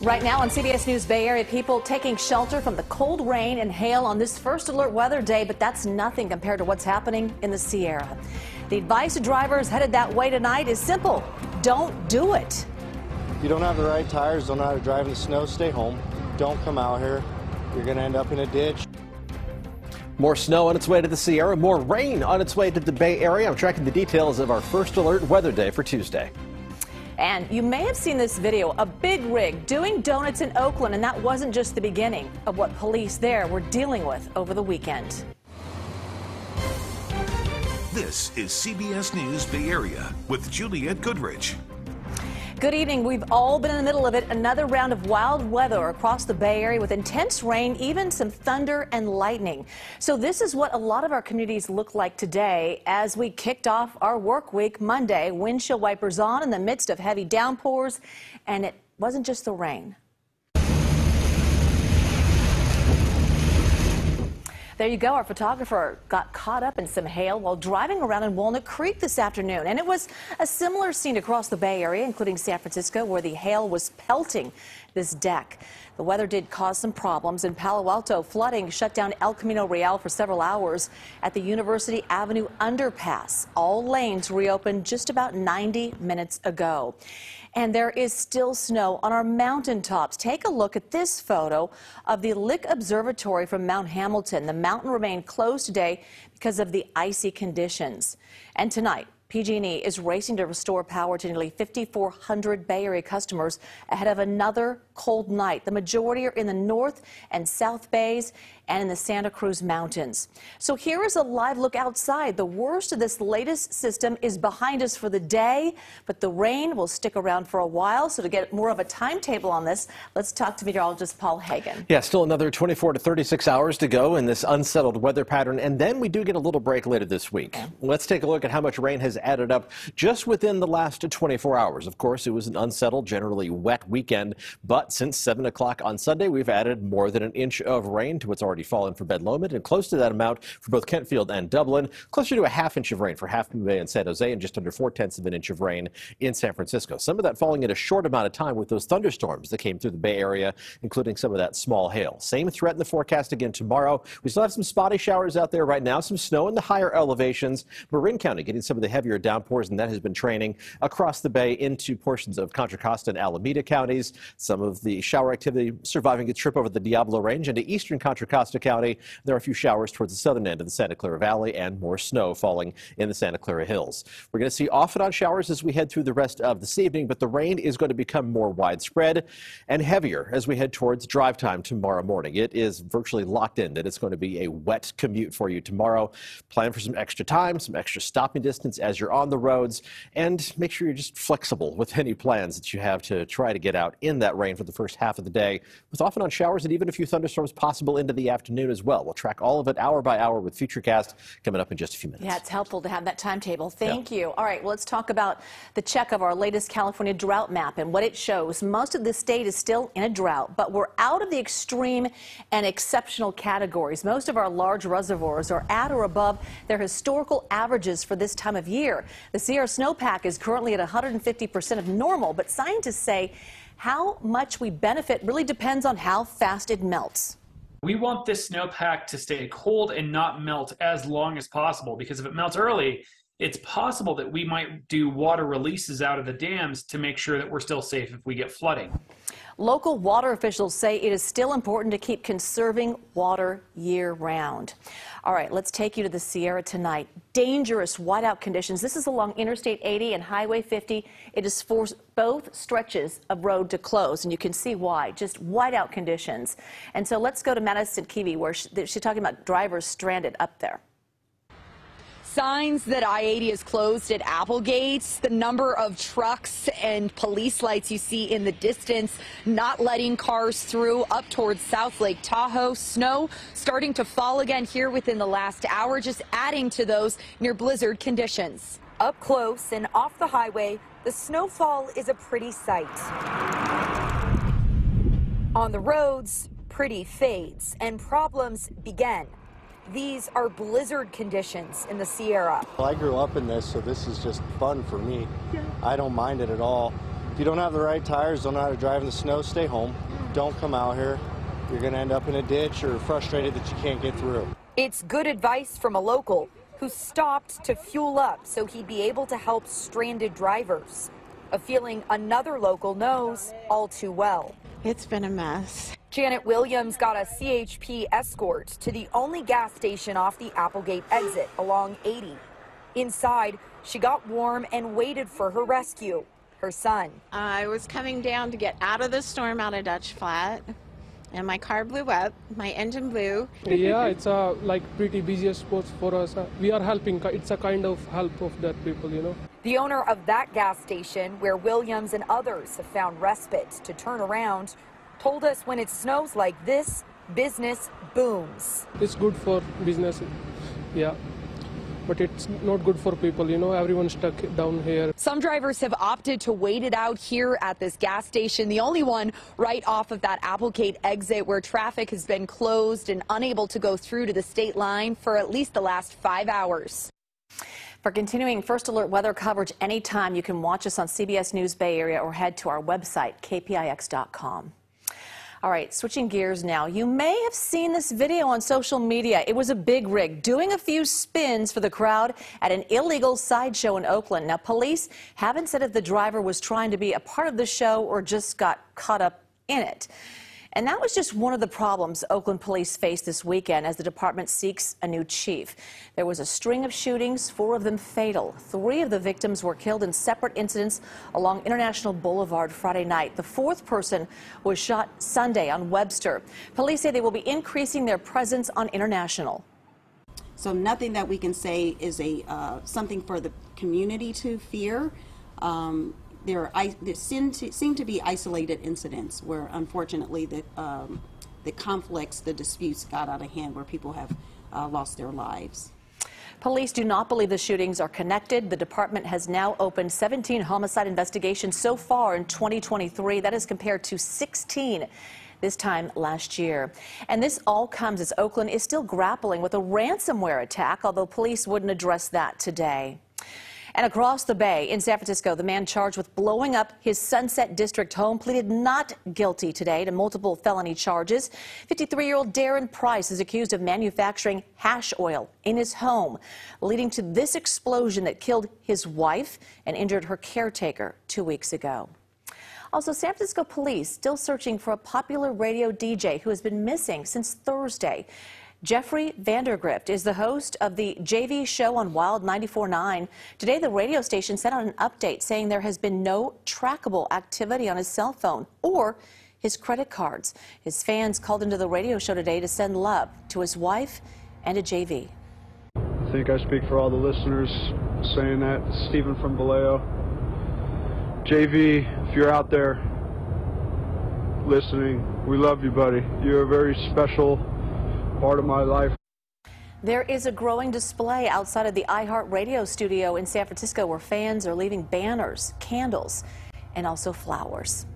Right now on CBS News Bay Area, people taking shelter from the cold rain and hail on this first alert weather day, but that's nothing compared to what's happening in the Sierra. The advice to drivers headed that way tonight is simple don't do it. If you don't have the right tires, don't know how to drive in the snow, stay home. Don't come out here. You're going to end up in a ditch. More snow on its way to the Sierra, more rain on its way to the Bay Area. I'm tracking the details of our first alert weather day for Tuesday. And you may have seen this video, a big rig doing donuts in Oakland, and that wasn't just the beginning of what police there were dealing with over the weekend. This is CBS News Bay Area with Juliette Goodrich. Good evening. We've all been in the middle of it. Another round of wild weather across the Bay Area with intense rain, even some thunder and lightning. So this is what a lot of our communities look like today as we kicked off our work week Monday. Windshield wipers on in the midst of heavy downpours, and it wasn't just the rain. There you go. Our photographer got caught up in some hail while driving around in Walnut Creek this afternoon. And it was a similar scene across the Bay Area, including San Francisco, where the hail was pelting this deck. The weather did cause some problems. In Palo Alto, flooding shut down El Camino Real for several hours at the University Avenue underpass. All lanes reopened just about 90 minutes ago. And there is still snow on our mountaintops. Take a look at this photo of the Lick Observatory from Mount Hamilton. The mountain remained closed today because of the icy conditions. And tonight, PG&E is racing to restore power to nearly 5,400 Bay Area customers ahead of another cold night. The majority are in the North and South Bays and in the Santa Cruz Mountains. So here is a live look outside. The worst of this latest system is behind us for the day, but the rain will stick around for a while. So to get more of a timetable on this, let's talk to meteorologist Paul Heggen. Yeah, still another 24 to 36 hours to go in this unsettled weather pattern, and then we do get a little break later this week. Okay. Let's take a look at how much rain has added up just within the last 24 hours. Of course, it was an unsettled, generally wet weekend, but since 7 o'clock on Sunday, we've added more than an inch of rain to what's already fallen for Ben Lomond, and close to that amount for both Kentfield and Dublin, closer to a half inch of rain for Half Moon Bay and San Jose, and just under four tenths of an inch of rain in San Francisco. Some of that falling in a short amount of time with those thunderstorms that came through the Bay Area, including some of that small hail. Same threat in the forecast again tomorrow. We still have some spotty showers out there right now, some snow in the higher elevations. Marin County getting some of the heavier downpours, and that has been training across the bay into portions of Contra Costa and Alameda counties. Some of the shower activity surviving a trip over the Diablo Range into eastern Contra Costa County. There are a few showers towards the southern end of the Santa Clara Valley and more snow falling in the Santa Clara Hills. We're going to see off and on showers as we head through the rest of this evening, but the rain is going to become more widespread and heavier as we head towards drive time tomorrow morning. It is virtually locked in that it's going to be a wet commute for you tomorrow. Plan for some extra time, some extra stopping distance as you're on the roads, and make sure you're just flexible with any plans that you have to try to get out in that rain for the first half of the day, with off and on showers and even a few thunderstorms possible into the afternoon as well. We'll track all of it hour by hour with Futurecast coming up in just a few minutes. Yeah, it's helpful to have that timetable. Thank yeah. you. All right, well, let's talk about the check of our latest California drought map and what it shows. Most of the state is still in a drought, but we're out of the extreme and exceptional categories. Most of our large reservoirs are at or above their historical averages for this time of year. The Sierra snowpack is currently at 150% of normal, but scientists say how much we benefit really depends on how fast it melts. We want this snowpack to stay cold and not melt as long as possible because if it melts early, it's possible that we might do water releases out of the dams to make sure that we're still safe if we get flooding. Local water officials say it is still important to keep conserving water year round. All right, let's take you to the Sierra tonight. Dangerous whiteout conditions. This is along Interstate 80 and Highway 50. It has forced both stretches of road to close, and you can see why. Just whiteout conditions. And so let's go to Madison Keevy, where she's talking about drivers stranded up there signs that I-80 is closed at Applegate, the number of trucks and police lights you see in the distance not letting cars through up towards South Lake Tahoe. Snow starting to fall again here within the last hour, just adding to those near blizzard conditions. Up close and off the highway, the snowfall is a pretty sight. On the roads, pretty fades and problems begin. These are blizzard conditions in the Sierra. Well, I grew up in this, so this is just fun for me. Yeah. I don't mind it at all. If you don't have the right tires, don't know how to drive in the snow, stay home. Don't come out here. You're going to end up in a ditch or frustrated that you can't get through. It's good advice from a local who stopped to fuel up so he'd be able to help stranded drivers. A feeling another local knows all too well. It's been a mess. Janet Williams got a CHP escort to the only gas station off the Applegate exit along 80. Inside, she got warm and waited for her rescue, her son. I was coming down to get out of the storm out of Dutch Flat, and my car blew up. My engine blew. yeah, it's a like pretty busiest spot for us. Uh, we are helping. It's a kind of help of that people, you know. The owner of that gas station, where Williams and others have found respite to turn around, told us when it snows like this, business booms. It's good for business, yeah. But it's not good for people, you know, everyone's stuck down here. Some drivers have opted to wait it out here at this gas station, the only one right off of that Applegate exit where traffic has been closed and unable to go through to the state line for at least the last five hours. For continuing First Alert weather coverage anytime, you can watch us on CBS News Bay Area or head to our website, kpix.com. All right, switching gears now. You may have seen this video on social media. It was a big rig doing a few spins for the crowd at an illegal sideshow in Oakland. Now, police haven't said if the driver was trying to be a part of the show or just got caught up in it. And that was just one of the problems Oakland police faced this weekend as the department seeks a new chief. There was a string of shootings, four of them fatal. Three of the victims were killed in separate incidents along International Boulevard Friday night. The fourth person was shot Sunday on Webster. Police say they will be increasing their presence on International. So nothing that we can say is a uh, something for the community to fear. Um, there, are, there seem, to, seem to be isolated incidents where, unfortunately, the, um, the conflicts, the disputes got out of hand where people have uh, lost their lives. Police do not believe the shootings are connected. The department has now opened 17 homicide investigations so far in 2023. That is compared to 16 this time last year. And this all comes as Oakland is still grappling with a ransomware attack, although police wouldn't address that today. And across the bay in San Francisco, the man charged with blowing up his Sunset District home pleaded not guilty today to multiple felony charges. 53 year old Darren Price is accused of manufacturing hash oil in his home, leading to this explosion that killed his wife and injured her caretaker two weeks ago. Also, San Francisco police still searching for a popular radio DJ who has been missing since Thursday. Jeffrey Vandergrift is the host of the JV show on Wild 94.9. Today, the radio station sent out an update saying there has been no trackable activity on his cell phone or his credit cards. His fans called into the radio show today to send love to his wife and to JV. I think I speak for all the listeners saying that. Stephen from Vallejo. JV, if you're out there listening, we love you, buddy. You're a very special part of my life. There is a growing display outside of the iHeart Radio studio in San Francisco where fans are leaving banners, candles, and also flowers.